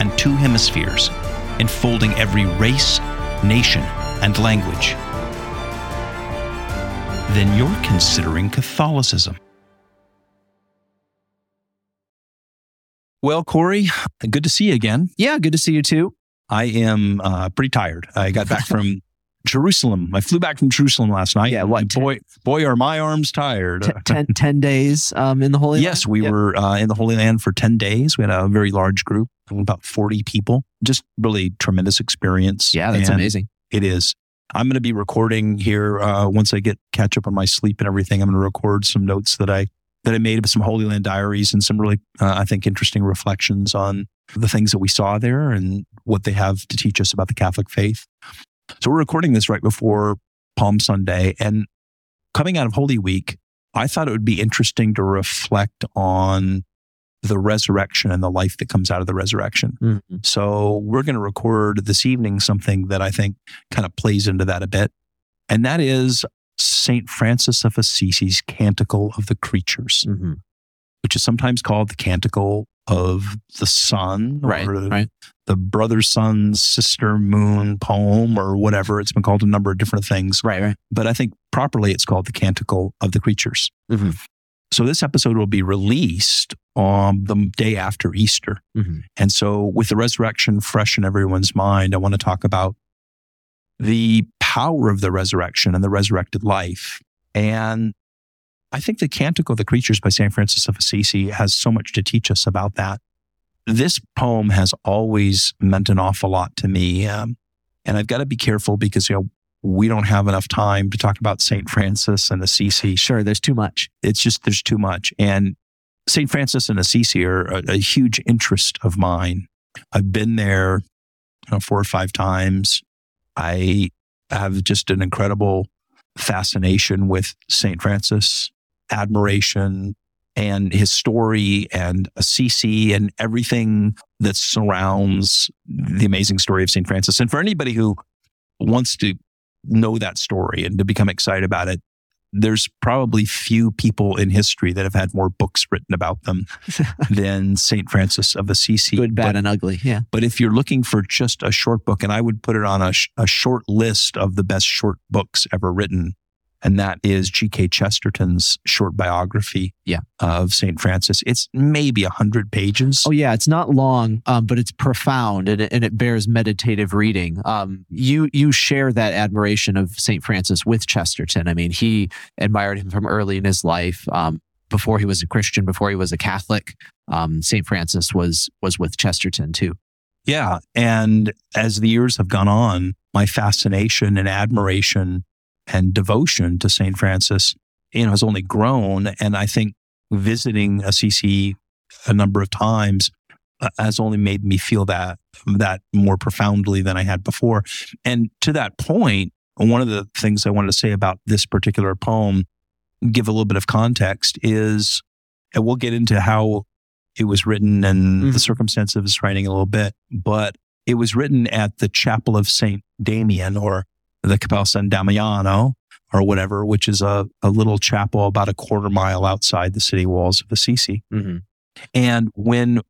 and two hemispheres, enfolding every race, nation, and language, then you're considering Catholicism. Well, Cory, good to see you again. Yeah, good to see you too. I am uh, pretty tired. I got back from Jerusalem. I flew back from Jerusalem last night. Yeah, what, And boy, boy, are my arms tired. T- ten, days um, in the Holy Land? yes, we Yep. were uh, in the Holy Land for 10 days. We had a very large group, about 40 people. Just really tremendous experience. Yeah, that's And amazing. It is. I'm going to be recording here uh, once I get catch up on my sleep and everything. I'm going to record some notes that I that I made of some Holy Land diaries and some really, uh, I think, interesting reflections on the things that we saw there and what they have to teach us about the Catholic faith. So we're recording this right before Palm Sunday, and coming out of Holy Week, I thought it would be interesting to reflect on the resurrection and the life that comes out of the resurrection. Mhm. So we're going to record this evening something that I think kind of plays into that a bit. And that is St. Francis of Assisi's Canticle of the Creatures, Mhm. which is sometimes called the Canticle of the Sun Right, or right. The brother sun sister moon poem or whatever. It's been called a number of different things. Right, right. But I think properly it's called the Canticle of the Creatures. Mhm. So this episode will be released on the day after Easter. Mhm. And so with the resurrection fresh in everyone's mind, I want to talk about the power of the resurrection and the resurrected life. And I think the Canticle of the Creatures by St. Francis of Assisi has so much to teach us about that. This poem has always meant an awful lot to me. Um, and I've got to be careful because, you know, we don't have enough time to talk about St. Francis and Assisi Sure, there's too much. it's just there's too much. And St. Francis and Assisi are a, a huge interest of mine. I've been there you know, four or five times. I have just an incredible fascination with St. Francis, admiration, and his story, and Assisi, and everything that surrounds the amazing story of St. Francis. And for anybody who wants to know that story and to become excited about it, there's probably few people in history that have had more books written about them than St. Francis of Assisi. Good, bad, But, and ugly. Yeah. but if you're looking for just a short book, and I would put it on a, sh- a short list of the best short books ever written, and that is G.K. Chesterton's short biography Yeah. of St. Francis. It's maybe 100 pages. Oh yeah, it's not long, um, but it's profound and it, and it bears meditative reading. Um, you you share that admiration of Saint Francis with Chesterton. I mean, he admired him from early in his life. Um, before he was a Christian, before he was a Catholic, um, Saint Francis was was with Chesterton too. Yeah. And as the years have gone on, my fascination and admiration and devotion to St. Francis, you know, has only grown. And I think visiting Assisi a number of times uh, has only made me feel that that more profoundly than I had before. And to that point, one of the things I wanted to say about this particular poem, give a little bit of context, is, and we'll get into how it was written and the Mhm. circumstances of his writing a little bit, but it was written at the Chapel of Saint Damien or the Capel San Damiano or whatever, which is a, a little chapel about a quarter mile outside the city walls of Assisi. Mm-hmm. And when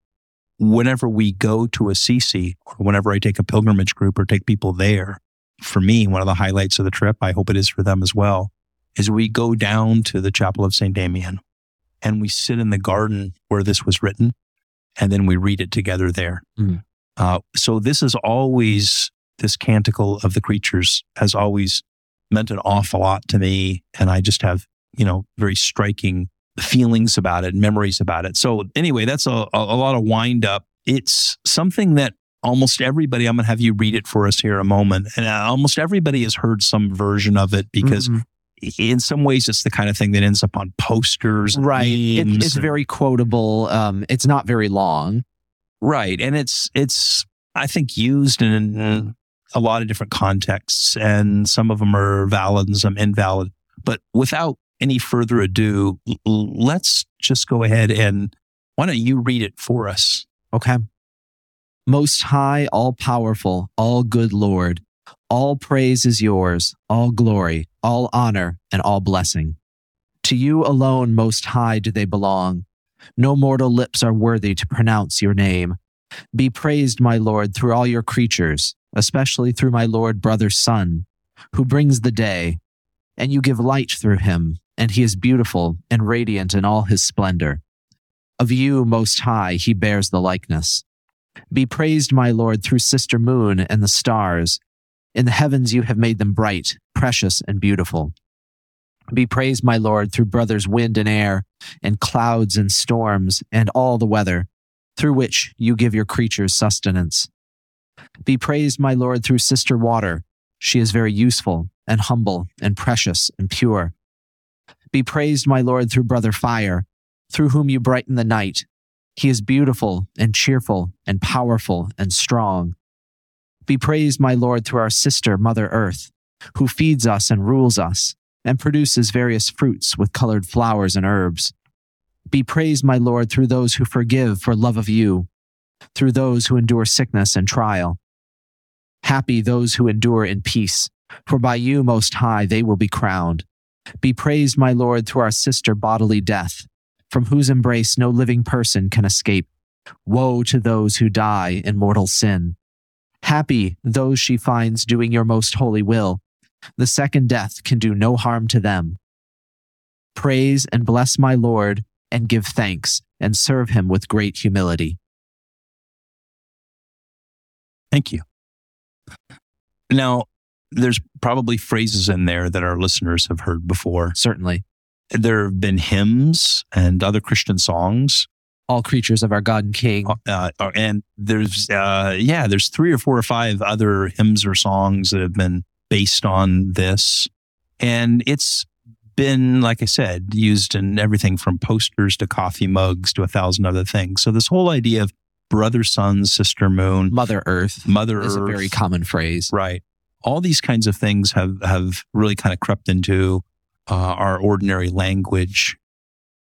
whenever we go to Assisi or whenever I take a pilgrimage group or take people there, for me, one of the highlights of the trip, I hope it is for them as well, is we go down to the Chapel of St. Damien and we sit in the garden where this was written and then we read it together there. Mm. Uh, so this is always, this canticle of the creatures has always meant an awful lot to me. And I just have, you know, very striking feelings about it, memories about it. So anyway, that's a, a, lot of wind up. It's something that almost everybody, I'm going to have you read it for us here a moment. And uh, almost everybody has heard some version of it because Mhm. in some ways it's the kind of thing that ends up on posters. right, it, it's and- very quotable. Um, it's not very long. Right. And it's it's I think, used in a lot of different contexts, and some of them are valid and some invalid. But without any further ado, let's just go ahead and why don't you read it for us? Okay. Most high, all powerful, all good Lord, all praise is yours, all glory, all honor, and all blessing. To you alone, most high, do they belong. No mortal lips are worthy to pronounce your name. Be praised, my Lord, through all your creatures, especially through my Lord, brother, Sun, who brings the day, and you give light through him, and he is beautiful and radiant in all his splendor. Of you, Most High, he bears the likeness. Be praised, my Lord, through Sister Moon and the stars. In the heavens you have made them bright, precious, and beautiful. Be praised, my Lord, through brothers wind and air, and clouds and storms, and all the weather, through which you give your creatures sustenance. Be praised, my Lord, through sister water. She is very useful, and humble, and precious, and pure. Be praised, my Lord, through brother fire, through whom you brighten the night. He is beautiful, and cheerful, and powerful, and strong. Be praised, my Lord, through our sister, Mother Earth, who feeds us and rules us and produces various fruits with colored flowers and herbs. Be praised, my Lord, through those who forgive for love of you, through those who endure sickness and trial. Happy those who endure in peace, for by you, Most High, they will be crowned. Be praised, my Lord, through our sister bodily death, from whose embrace no living person can escape. Woe to those who die in mortal sin. Happy those she finds doing your most holy will the second death can do no harm to them. Praise and bless my Lord, and give thanks, and serve him with great humility. Thank you. Now, there's probably phrases in there that our listeners have heard before. Certainly. There have been hymns and other Christian songs. All creatures of our God and King. Uh, uh and there's, uh, yeah, there's three or four or five other hymns or songs that have been based on this. And it's been, like I said, used in everything from posters to coffee mugs to a thousand other things. So this whole idea of brother sun, sister moon, mother earth, mother is earth, a very common phrase. Right. All these kinds of things have have really kind of crept into uh, our ordinary language.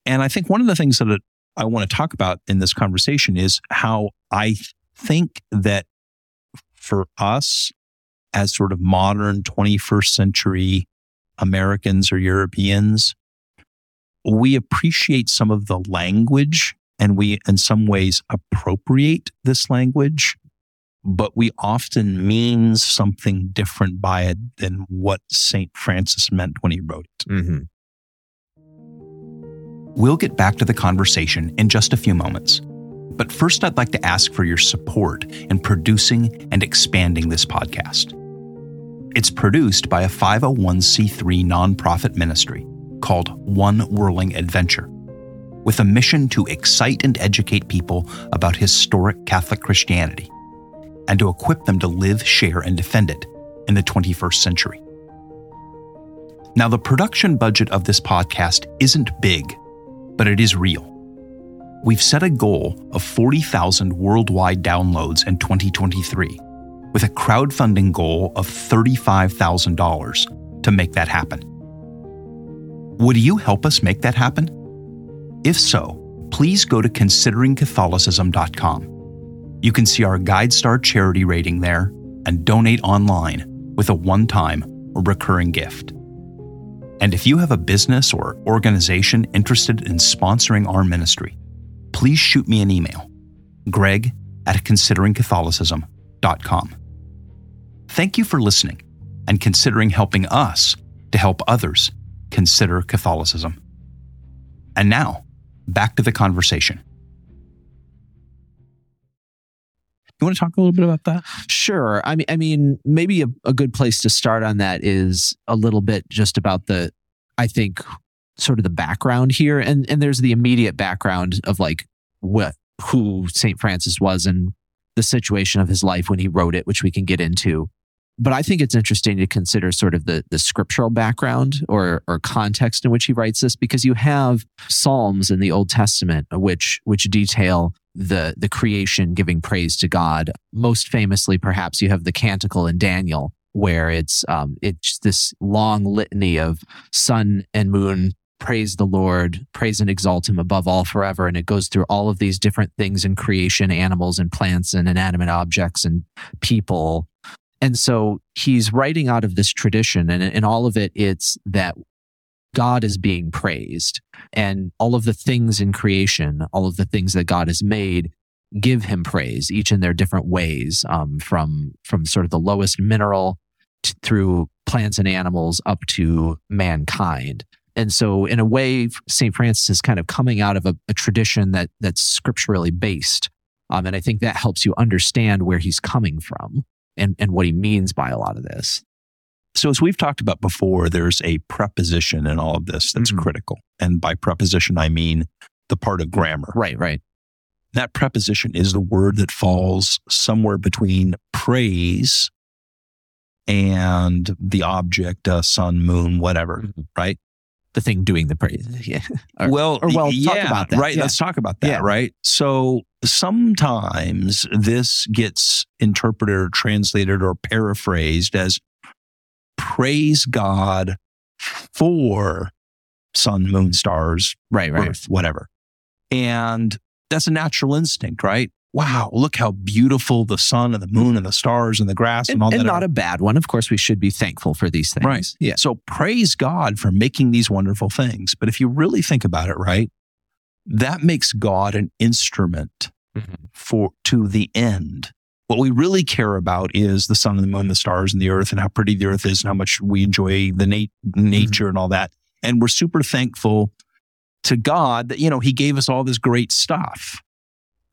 And I think one of the things that I want to talk about in this conversation is how I think that for us, as sort of modern 21st century Americans or Europeans, we appreciate some of the language and we, in some ways, appropriate this language, but we often mean something different by it than what St. Francis meant when he wrote it. Mm-hmm. We'll get back to the conversation in just a few moments. But first, I'd like to ask for your support in producing and expanding this podcast. It's produced by a 501c3 nonprofit ministry called One Whirling Adventure, with a mission to excite and educate people about historic Catholic Christianity and to equip them to live, share, and defend it in the 21st century. Now, the production budget of this podcast isn't big, but it is real. We've set a goal of 40,000 worldwide downloads in 2023 with a crowdfunding goal of $35,000 to make that happen. Would you help us make that happen? If so, please go to consideringcatholicism.com. You can see our GuideStar charity rating there and donate online with a one time or recurring gift. And if you have a business or organization interested in sponsoring our ministry, please shoot me an email greg at consideringcatholicism.com. Thank you for listening and considering helping us to help others consider Catholicism. And now, back to the conversation. You want to talk a little bit about that? Sure. I mean, I mean, maybe a, a good place to start on that is a little bit just about the, I think, sort of the background here, and and there's the immediate background of like what who Saint Francis was and the situation of his life when he wrote it, which we can get into but I think it's interesting to consider sort of the, the scriptural background or, or context in which he writes this, because you have Psalms in the Old Testament, which, which detail the the creation giving praise to God. Most famously, perhaps you have the canticle in Daniel, where it's um, it's this long litany of sun and moon praise the Lord, praise and exalt him above all forever. And it goes through all of these different things in creation, animals and plants and inanimate objects and people. And so he's writing out of this tradition, and in all of it, it's that God is being praised, and all of the things in creation, all of the things that God has made, give him praise, each in their different ways, um, from from sort of the lowest mineral t- through plants and animals up to mankind. And so, in a way, St. Francis is kind of coming out of a, a tradition that that's scripturally based. Um, and I think that helps you understand where he's coming from and, and what he means by a lot of this. So, as we've talked about before, there's a preposition in all of this that's Mhm. critical. And by preposition, I mean the part of grammar. Right, right. That preposition is the word that falls somewhere between praise and the object, uh, sun, moon, whatever, right? The thing doing the praise. Yeah. Or- well, or well, yeah, talk about that. right. Yeah. Let's talk about that, Yeah. right? So sometimes this gets interpreted or translated or paraphrased as praise God for sun, moon, stars, Right, right. earth, whatever. And that's a natural instinct, right? Wow, look how beautiful the sun and the moon and the stars and the grass and, And, all and that. not are. a bad one. Of course, we should be thankful for these things. Right. Yeah. So praise God for making these wonderful things. But if you really think about it, right, that makes God an instrument Mhm. for to the end. What we really care about is the sun and the moon, the stars and the earth, and how pretty the earth is, and how much we enjoy the nat- nature and all that. And we're super thankful to God that you know He gave us all this great stuff.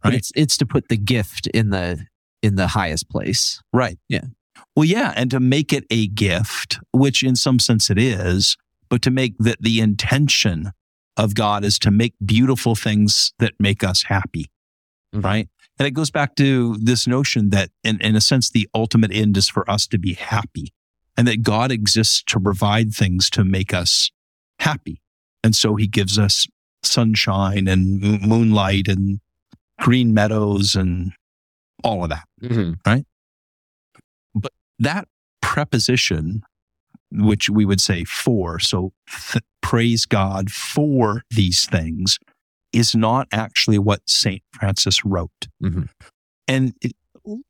But Right. it's it's to put the gift in the in the highest place. Right. Yeah. Well, yeah, and to make it a gift, which in some sense it is, but to make that the intention of God is to make beautiful things that make us happy. Mhm. Right. And it goes back to this notion that, in, in a sense, the ultimate end is for us to be happy and that God exists to provide things to make us happy. And so he gives us sunshine and moonlight and green meadows and all of that Right. But that preposition, which we would say for, so th- praise God for these things, is not actually what St. Francis wrote. Mhm. And it,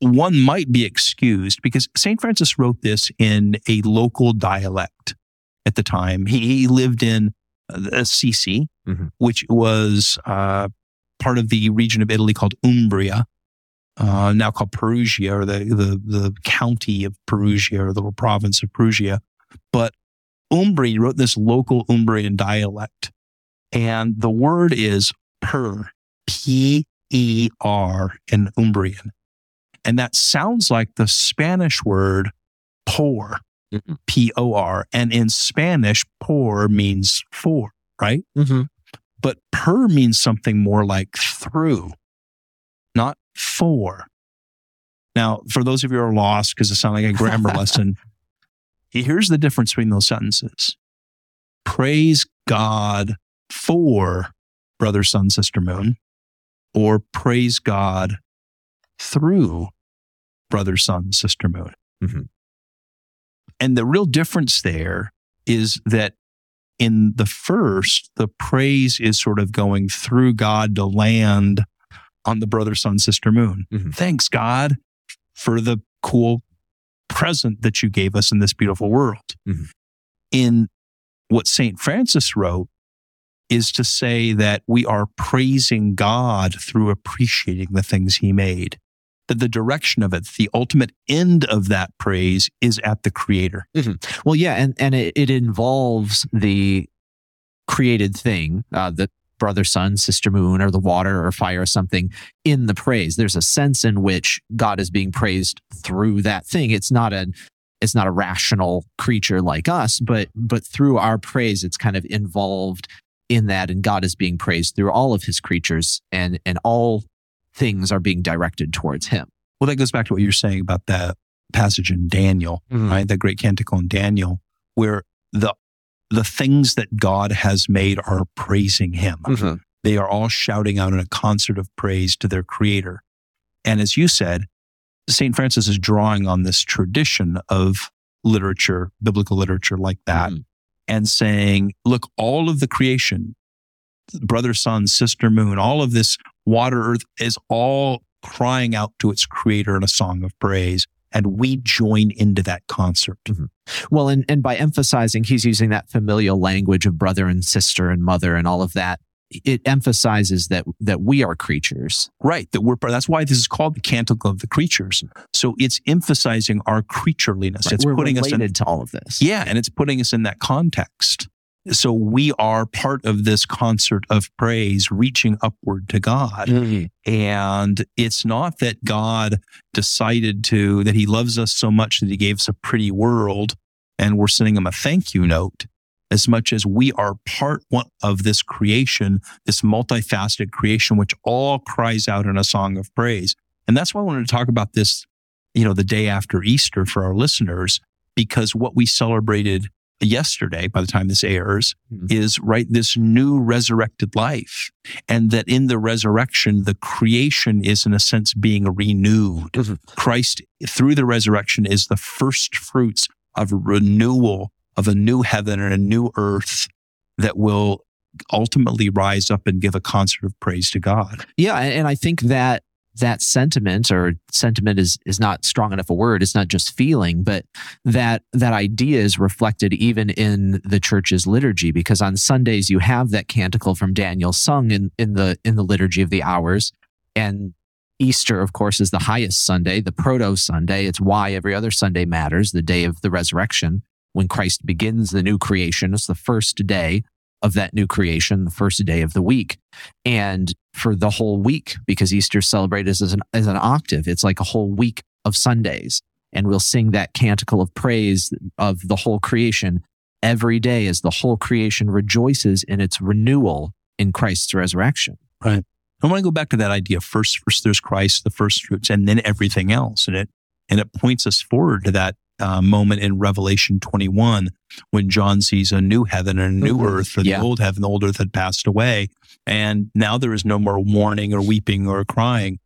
one might be excused because St. Francis wrote this in a local dialect at the time. He, he lived in uh, Assisi, Mhm. which was uh, part of the region of Italy called Umbria uh, now called Perugia, or the, the the county of Perugia, or the little province of Perugia. But Umbri wrote this local Umbrian dialect, and the word is per, P E R in Umbrian, and that sounds like the Spanish word por, Mhm. P O R, and in Spanish, por means for, right? Mm-hmm. But per means something more like through, not for. Now, for those of you who are lost because it sounds like a grammar lesson, here's the difference between those sentences. Praise God for brother, sun, sister, moon, or praise God through brother, sun, sister, moon. Mhm. And the real difference there is that in the first, the praise is sort of going through God to land on the brother, sun, sister, moon. Mhm. Thanks, God, for the cool present that you gave us in this beautiful world. Mhm. In what St. Francis wrote is to say that we are praising God through appreciating the things he made. That the direction of it, the ultimate end of that praise is at the creator. Well, yeah, and and it, it involves the created thing, uh, the brother, sun, sister, moon, or the water or fire or something in the praise. There's a sense in which God is being praised through that thing. It's not a it's not a rational creature like us, but but through our praise, it's kind of involved in that, and God is being praised through all of His creatures, and and all things are being directed towards Him. Well, that goes back to what you're saying about that passage in Daniel, right? That great canticle in Daniel, where the the things that God has made are praising him. Mhm. they are all shouting out in a concert of praise to their creator. And as you said, St. Francis is drawing on this tradition of literature, biblical literature like that, mm-hmm. and saying, look, all of the creation, brother, sun, sister, moon, all of this water, earth is all crying out to its creator in a song of praise. And we join into that concert. Mm-hmm. Well, and, and by emphasizing, he's using that familial language of brother and sister and mother and all of that it emphasizes that that we are creatures right that we're that's why this is called the canticle of the creatures so it's emphasizing our creatureliness right. it's we're putting us in to all of this yeah and it's putting us in that context so we are part of this concert of praise reaching upward to god mm-hmm. and it's not that god decided to that he loves us so much that he gave us a pretty world and we're sending him a thank you note as much as we are part of this creation, this multifaceted creation, which all cries out in a song of praise. And that's why I wanted to talk about this, you know, the day after Easter for our listeners, because what we celebrated yesterday, by the time this airs, mm-hmm. is right, this new resurrected life. And that in the resurrection, the creation is in a sense being renewed. Mm-hmm. Christ, through the resurrection, is the first fruits of renewal of a new heaven and a new earth that will ultimately rise up and give a concert of praise to God. Yeah, and I think that that sentiment or sentiment is is not strong enough a word it's not just feeling but that that idea is reflected even in the church's liturgy because on sundays you have that canticle from daniel sung in in the in the liturgy of the hours and easter of course is the highest sunday the proto sunday it's why every other sunday matters the day of the resurrection when Christ begins the new creation. It's the first day of that new creation, the first day of the week. And for the whole week, because Easter celebrated as an, as an octave, it's like a whole week of Sundays. And we'll sing that canticle of praise of the whole creation every day as the whole creation rejoices in its renewal in Christ's resurrection. Right. I want to go back to that idea. First, first there's Christ, the first fruits, and then everything else. And it and it points us forward to that uh, moment in Revelation 21 when John sees a new heaven and a new mm-hmm. earth, and yeah. the old heaven, the old earth had passed away. And now there is no more mourning or weeping or crying.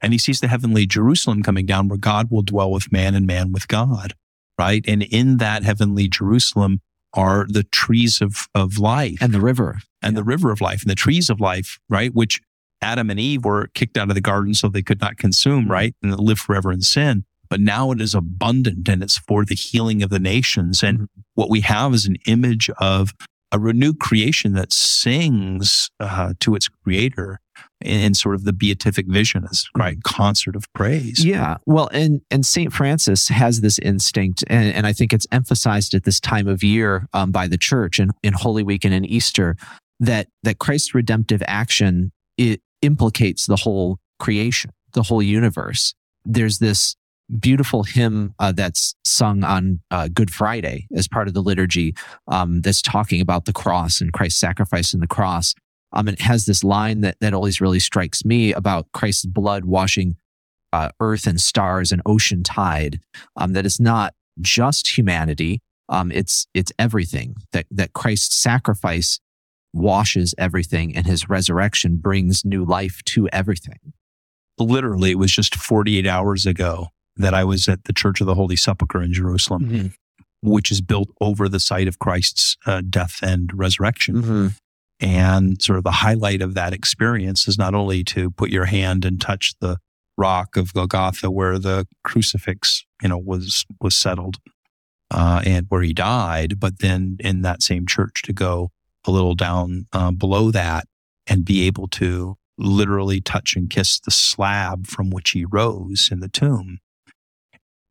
And he sees the heavenly Jerusalem coming down where God will dwell with man and man with God, right? And in that heavenly Jerusalem are the trees of, of life and the river and yeah. the river of life and the trees of life, right? Which Adam and Eve were kicked out of the garden so they could not consume, mm-hmm. right? And live forever in sin but now it is abundant and it's for the healing of the nations. And mm-hmm. what we have is an image of a renewed creation that sings uh, to its creator in, sort of the beatific vision as right mm-hmm. concert of praise. Yeah. Well, and and Saint Francis has this instinct, and, and I think it's emphasized at this time of year um, by the church and in Holy Week and in Easter that that Christ's redemptive action it implicates the whole creation, the whole universe. There's this beautiful hymn uh, that's sung on uh, Good Friday as part of the liturgy um, that's talking about the cross and Christ's sacrifice in the cross. Um, and it has this line that, that always really strikes me about Christ's blood washing uh, earth and stars and ocean tide. Um, it's not just humanity. Um, it's it's everything that that Christ's sacrifice washes everything, and His resurrection brings new life to everything. Literally, it was just 48 hours ago that I was at the Church of the Holy Sepulchre in Jerusalem, mm-hmm. which is built over the site of Christ's uh, death and resurrection. Mm-hmm. And sort of the highlight of that experience is not only to put your hand and touch the rock of Golgotha where the crucifix, you know, was was settled uh, and where he died, but then in that same church to go a little down uh, below that and be able to literally touch and kiss the slab from which he rose in the tomb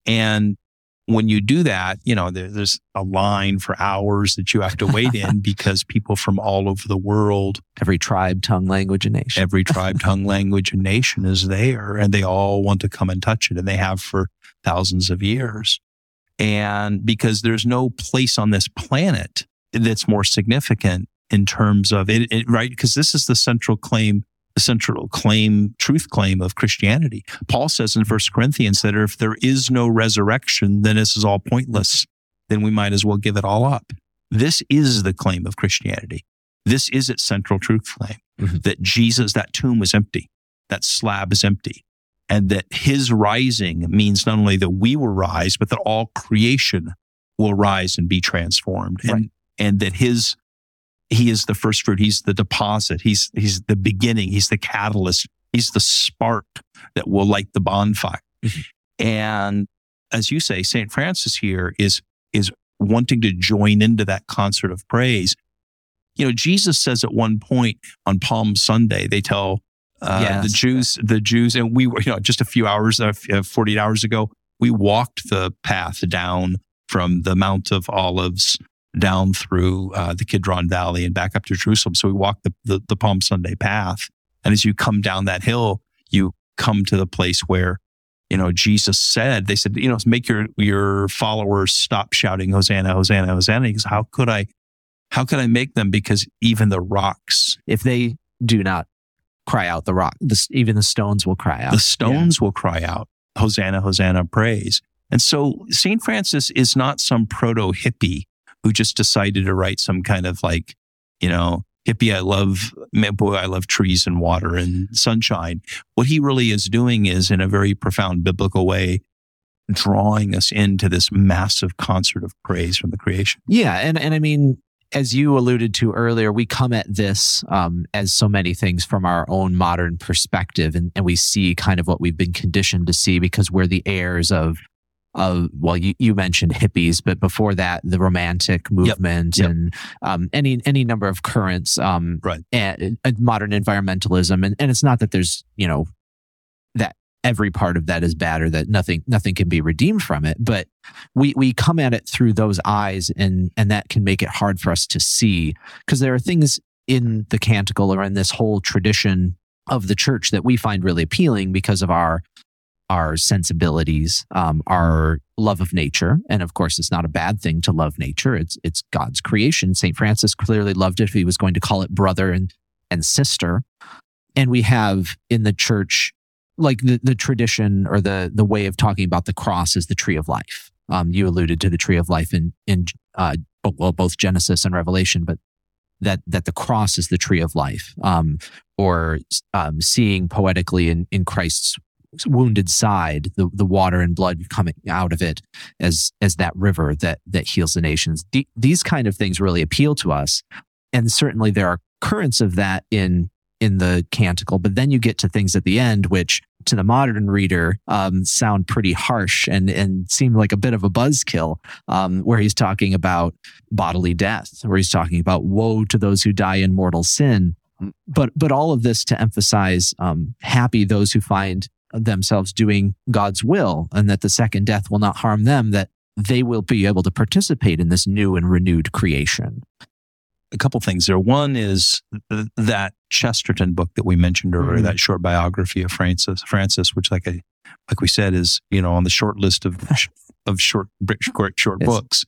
and when you do that, you know, there, there's a line for hours that you have to wait in because people from all over the world, every tribe, tongue, language, and nation, every tribe, tongue, language, and nation is there, and they all want to come and touch it, and they have for thousands of years. And because there's no place on this planet that's more significant in terms of it, it right? Because this is the central claim the central claim, truth claim of Christianity. Paul says in First Corinthians that if there is no resurrection, then this is all pointless. Then we might as well give it all up. This is the claim of Christianity this is its central truth claim Mhm. that Jesus, that tomb was empty, that slab is empty, and that his rising means not only that we will rise, but that all creation will rise and be transformed. And, Right. and that his, he is the first fruit. He's the deposit. He's, he's the beginning. He's the catalyst. He's the spark that will light the bonfire. Mhm. And as you say, St. Francis here is, is wanting to join into that concert of praise. You know, Jesus says at one point on Palm Sunday, they tell uh, Yes. the Jews, the Jews, and we were, you know, just a few hours, uh, 48 hours ago, we walked the path down from the Mount of Olives down through uh, the Kidron Valley and back up to Jerusalem. So we walked the, the, the Palm Sunday path. And as you come down that hill, you come to the place where, you know, Jesus said, they said, you know, make your, your followers stop shouting, Hosanna, Hosanna, Hosanna. He goes, how could I, how could I make them? Because even the rocks, If they do not cry out, the rock, the, even the stones will cry out. the stones will cry out, Hosanna, Hosanna, praise. And so St. Francis is not some proto hippie who just decided to write some kind of like, you know, hippie, I love, boy, I love trees and water and sunshine. What he really is doing is in a very profound biblical way, drawing us into this massive concert of praise from the creation. Yeah, and and I mean, as you alluded to earlier, we come at this um, as so many things from our own modern perspective, and, and we see kind of what we've been conditioned to see because we're the heirs of of well, you, you mentioned hippies, but before that, the romantic movement yep. and um, any any number of currents, um, Right. and, and modern environmentalism, and and it's not that there's you know that every part of that is bad or that nothing nothing can be redeemed from it, but we we come at it through those eyes and and that can make it hard for us to see because there are things in the canticle or in this whole tradition of the church that we find really appealing because of our our sensibilities um, our love of nature. And of course it's not a bad thing to love nature. It's it's god's creation. St francis clearly loved it. He was going to call it brother and and sister. And we have in the church like the, the tradition or the the way of talking about the cross is the tree of life. Um, you alluded to the tree of life in in uh, well both Genesis and Revelation, but that that the cross is the tree of life, um, or um, seeing poetically in in Christ's wounded side the the water and blood coming out of it as as that river that that heals the nations. The, these kind of things really appeal to us, and certainly there are currents of that in in the canticle. But then you get to things at the end which to the modern reader um, sound pretty harsh and and seem like a bit of a buzzkill, um, where he's talking about bodily death, where he's talking about woe to those who die in mortal sin. But but all of this to emphasize um, happy those who find themselves doing God's will, and that the second death will not harm them. That they will be able to participate in this new and renewed creation. a couple things there. One is th- that Chesterton book that we mentioned earlier, Mhm. that short biography of Francis, Francis, which, like I, like we said, is you know on the short list of of short short short Yes. books.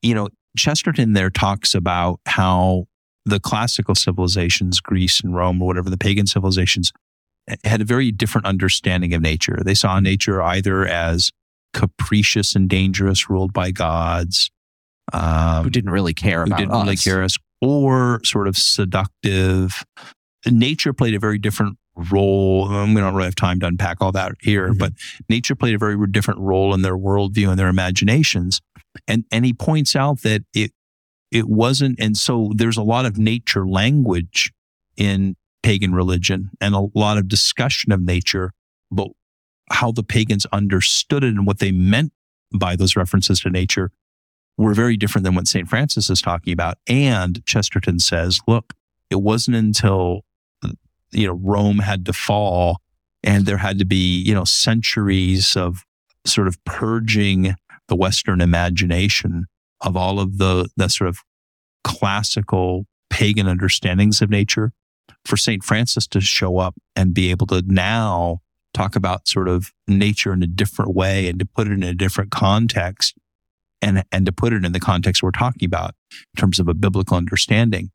You know, Chesterton there talks about how the classical civilizations, Greece and Rome, or whatever the pagan civilizations, had a very different understanding of nature. They saw nature either as capricious and dangerous, ruled by gods. Um, Who didn't really care who about didn't really us. care us, or sort of seductive. Nature played a very different role. Um, We don't really have time to unpack all that here, Mhm. but nature played a very different role in their worldview and their imaginations. And and he points out that it it wasn't, and so there's a lot of nature language in pagan religion and a lot of discussion of nature, but how the pagans understood it and what they meant by those references to nature were very different than what St. Francis is talking about. And Chesterton says, look, it wasn't until you know Rome had to fall and there had to be, you know, centuries of sort of purging the Western imagination of all of the the sort of classical pagan understandings of nature for St. Francis to show up and be able to now talk about sort of nature in a different way and to put it in a different context and and to put it in the context we're talking about in terms of a biblical understanding.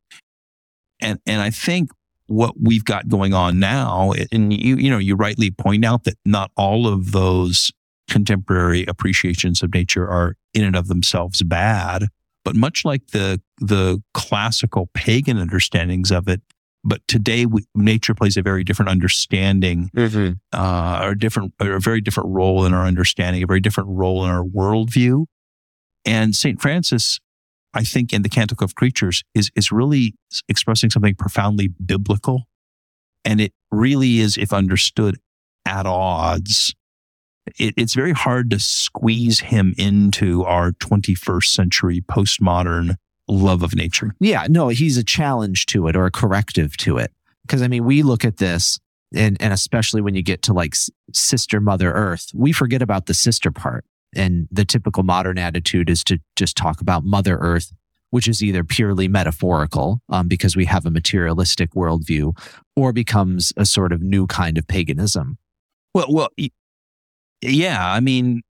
And and I think what we've got going on now, and you you know you rightly point out that not all of those contemporary appreciations of nature are in and of themselves bad, But much like the the classical pagan understandings of it, but today we, nature plays a very different understanding, Mm-hmm. uh, or different, or a very different role in our understanding, a very different role in our worldview. And Saint Francis, I think, in the Canticle of Creatures, is is really expressing something profoundly biblical, and it really is, if understood, at odds. It, it's very hard to squeeze him into our 21st century postmodern love of nature. Yeah, no, he's a challenge to it or a corrective to it. Because I mean, we look at this, and and especially when you get to like sister Mother Earth, we forget about the sister part. And the typical modern attitude is to just talk about Mother Earth, which is either purely metaphorical, um, because we have a materialistic worldview, or becomes a sort of new kind of paganism. Well, well, yeah. I mean,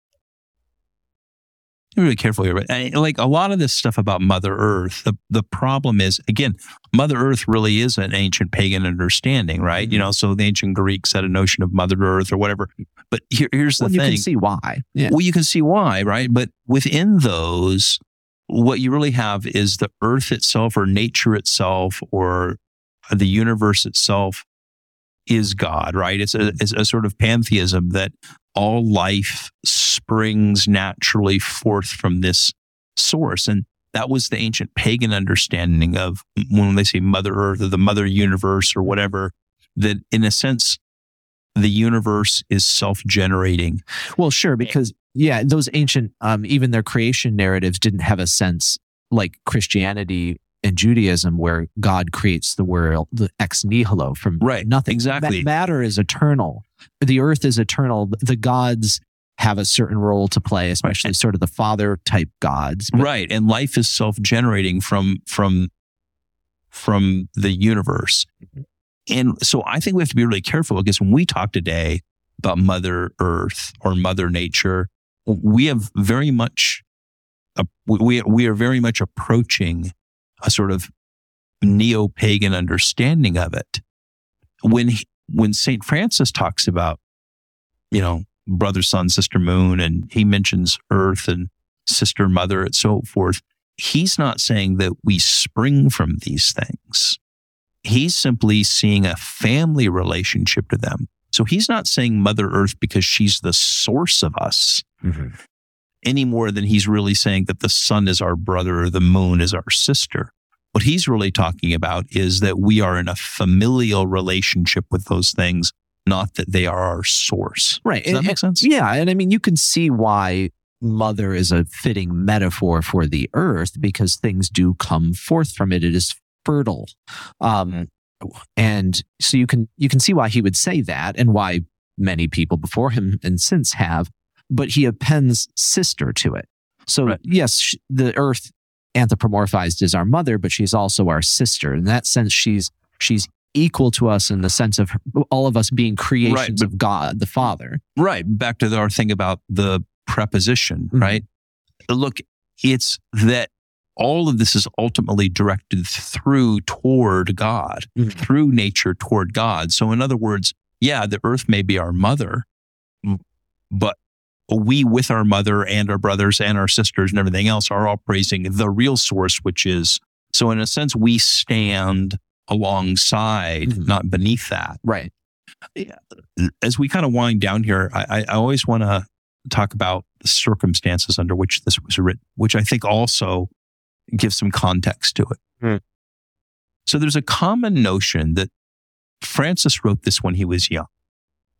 really careful here, but I, like a lot of this stuff about Mother Earth, the the problem is again, Mother Earth really is an ancient pagan understanding, right? You mm-hmm. know, so the ancient Greeks had a notion of Mother Earth or whatever. But here, here's the Well, you can see why. Yeah. well, you can see why, right? But within those, what you really have is the earth itself or nature itself or the universe itself is God, right? It's a, it's a sort of pantheism that all life springs naturally forth from this source. And that was the ancient pagan understanding of when they say Mother Earth or the Mother Universe or whatever, that in a sense, the universe is self generating. Well, sure, because yeah, those ancient, um, even their creation narratives didn't have a sense like Christianity and Judaism, where God creates the world, the ex nihilo from Right, nothing. exactly. Ma- matter is eternal. The earth is eternal. The gods have a certain role to play, especially sort of the father type gods. But- right and life is self-generating from from from the universe mm-hmm. and so i think we have to be really careful because when we talk today about mother earth or mother nature we have very much uh, a, we we are very much approaching a sort of neo-pagan understanding of it when he, when saint francis talks about you know brother sun sister moon and he mentions earth and sister, mother, and so forth. He's not saying that we spring from these things. He's simply seeing a family relationship to them. So he's not saying Mother Earth because she's the source of us mm-hmm. Any more than he's really saying that the sun is our brother or the moon is our sister. What he's really talking about is that we are in a familial relationship with those things, not that they are our source. Right. Does that And- make sense? Yeah. And I mean, you can see why mother is a fitting metaphor for the earth because things do come forth from it. It is fertile. Um, and so you can, you can see why he would say that and why many people before him and since have, but he appends sister to it. So Right. yes, the earth anthropomorphized is our mother, but she's also our sister. In that sense, she's, she's equal to us in the sense of her- all of us being creations but- of God, the Father. Right. Back to our thing about the preposition, Mhm. right? Look, it's that all of this is ultimately directed through toward God, Mhm. through nature toward God. So, in other words, yeah, the earth may be our mother, but we, with our mother and our brothers and our sisters and everything else, are all praising the real source, which is so, in a sense, we stand alongside, Mhm. not beneath that Right. as we kind of wind down here, I, I always want to talk about the circumstances under which this was written, which I think also gives some context to it. Hmm. So there's a common notion that Francis wrote this when he was young.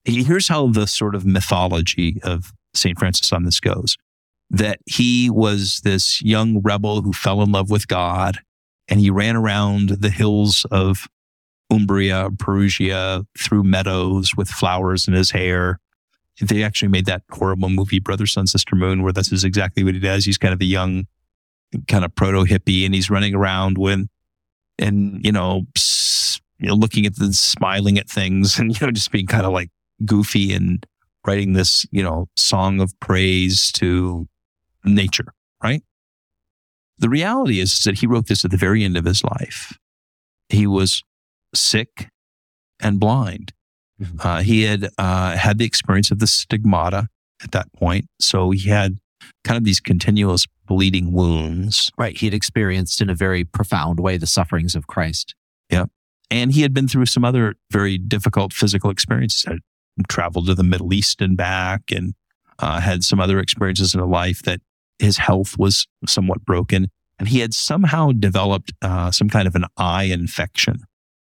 Here's how the sort of mythology of St. Francis on this goes that he was this young rebel who fell in love with God and he ran around the hills of Umbria, Perugia, through meadows with flowers in his hair. They actually made that horrible movie, Brother, Sun, Sister, Moon, where this is exactly what he does. He's kind of a young, kind of proto hippie, and he's running around when, and you know, you know, looking at the, smiling at things, and you know, just being kind of like goofy and writing this, you know, song of praise to nature, right? The reality is that he wrote this at the very end of his life. He was sick and blind. Mhm. Uh, he had uh, had the experience of the stigmata at that point. So he had kind of these continuous bleeding wounds. Right. He had experienced in a very profound way the sufferings of Christ. Yeah. And he had been through some other very difficult physical experiences. Had traveled to the Middle East and back and uh, had some other experiences in life that his health was somewhat broken. And he had somehow developed uh, some kind of an eye infection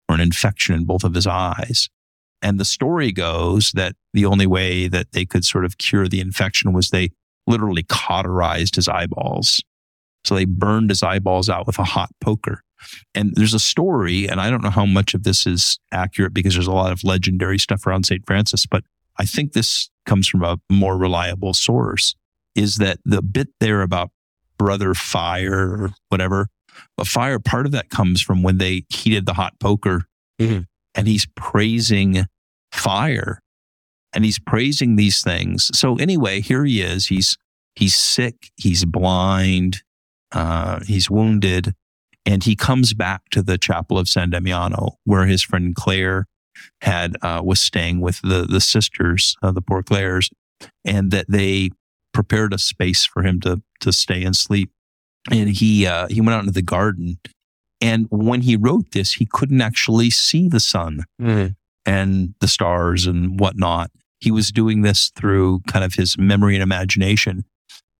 or an infection in both of his eyes. And the story goes that the only way that they could sort of cure the infection was they literally cauterized his eyeballs. So they burned his eyeballs out with a hot poker. And there's a story, and I don't know how much of this is accurate because there's a lot of legendary stuff around St. Francis, but I think this comes from a more reliable source is that the bit there about brother fire or whatever, but fire, part of that comes from when they heated the hot poker mm-hmm. and he's praising fire and he's praising these things. So anyway, here he is. He's, he's sick. He's blind. Uh, he's wounded and he comes back to the chapel of San Damiano where his friend Clare had, uh, was staying with the, the sisters, uh, the poor Clares and that they prepared a space for him to, to stay and sleep. And he, uh, he went out into the garden and when he wrote this, he couldn't actually see the sun mm. and the stars and whatnot. He was doing this through kind of his memory and imagination.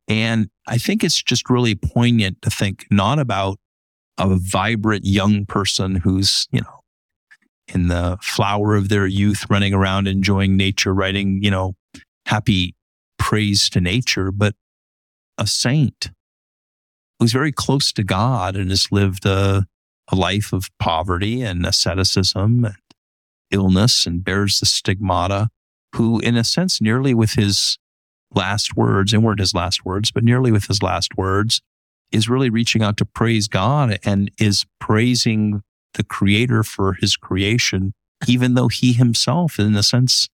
And I think it's just really poignant to think not about a vibrant young person who's, you know, in the flower of their youth, running around enjoying nature, writing, you know, happy praise to nature, but a saint who's very close to God and has lived a, a life of poverty and asceticism and illness and bears the stigmata, who, in a sense, nearly with his last words, and weren't his last words, but nearly with his last words, is really reaching out to praise God and is praising the creator for his creation, even though he himself, in a sense,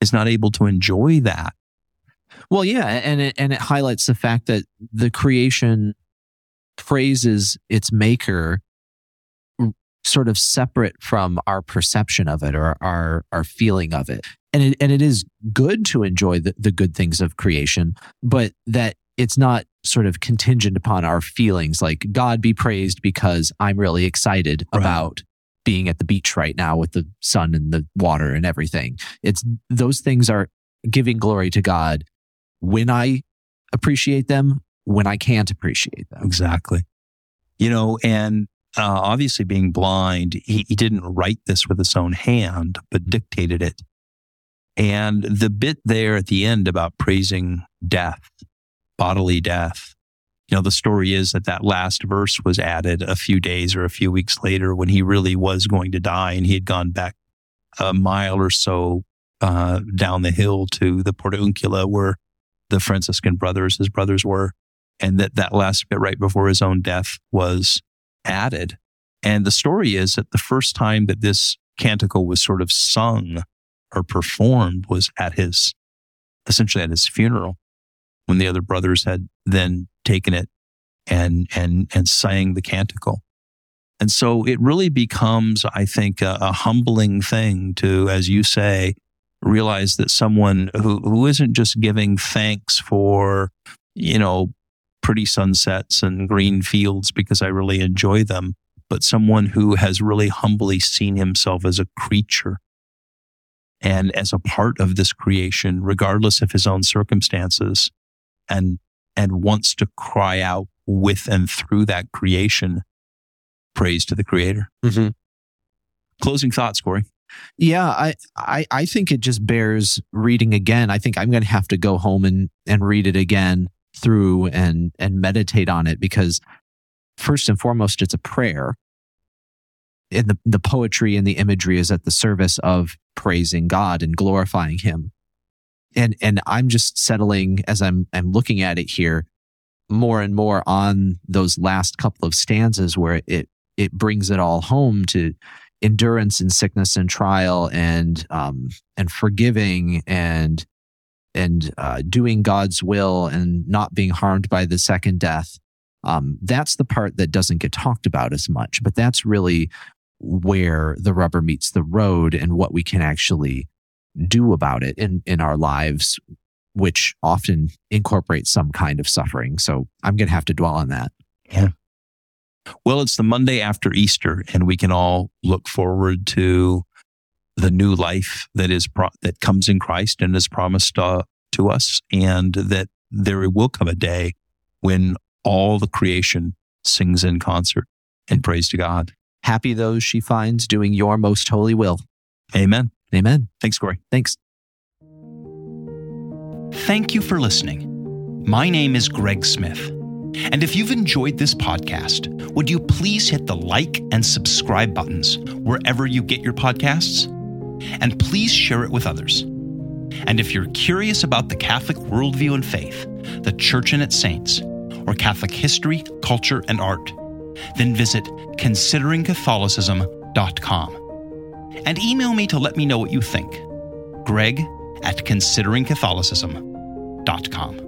is not able to enjoy that. Well, yeah, and it, and it highlights the fact that the creation praises its maker mm, sort of separate from our perception of it or our our feeling of it. And it, and it is good to enjoy the, the good things of creation, but that it's not sort of contingent upon our feelings like God be praised because I'm really excited right. about being at the beach right now with the sun and the water and everything. It's those things are giving glory to God when I appreciate them, when I can't appreciate them. Exactly. You know, and uh, obviously being blind, he, he didn't write this with his own hand, but dictated it. And the bit there at the end about praising death, bodily death, you know, the story is that that last verse was added a few days or a few weeks later when he really was going to die and he had gone back a mile or so uh, down the hill to the Portiuncula where the Franciscan brothers, his brothers were. And that that last bit right before his own death was added. And the story is that the first time that this canticle was sort of sung or performed was at his, essentially at his funeral, when the other brothers had then taken it and, and, and sang the canticle. And so it really becomes, I think, a, a humbling thing to, as you say, realize that someone who, who isn't just giving thanks for, you know, pretty sunsets and green fields because I really enjoy them, but someone who has really humbly seen himself as a creature and as a part of this creation, regardless of his own circumstances, and, and wants to cry out with and through that creation praise to the creator. Mm-hmm. Closing thoughts, Cory. Yeah, I, I I think it just bears reading again. I think I'm going to have to go home and and read it again through and and meditate on it because first and foremost it's a prayer. And the, the poetry and the imagery is at the service of praising God and glorifying him. And and I'm just settling as I'm I'm looking at it here more and more on those last couple of stanzas where it it brings it all home to endurance in sickness and trial and um, and forgiving and and uh, doing God's will and not being harmed by the second death. Um, that's the part that doesn't get talked about as much, but that's really where the rubber meets the road and what we can actually do about it in, in our lives which often incorporates some kind of suffering. So I'm going to have to dwell on that. Yeah. Well, it's the Monday after Easter, and we can all look forward to the new life that is pro- that comes in Christ and is promised uh, to us, and that there will come a day when all the creation sings in concert and praise to God. Happy those she finds doing your most holy will. Amen. Amen. Thanks, Cory. Thanks. Thank you for listening. My name is Greg Smith. And if you've enjoyed this podcast, would you please hit the like and subscribe buttons wherever you get your podcasts? And please share it with others. And if you're curious about the Catholic worldview and faith, the Church and its saints, or Catholic history, culture, and art, then visit consideringcatholicism.com and email me to let me know what you think. Greg at consideringcatholicism.com.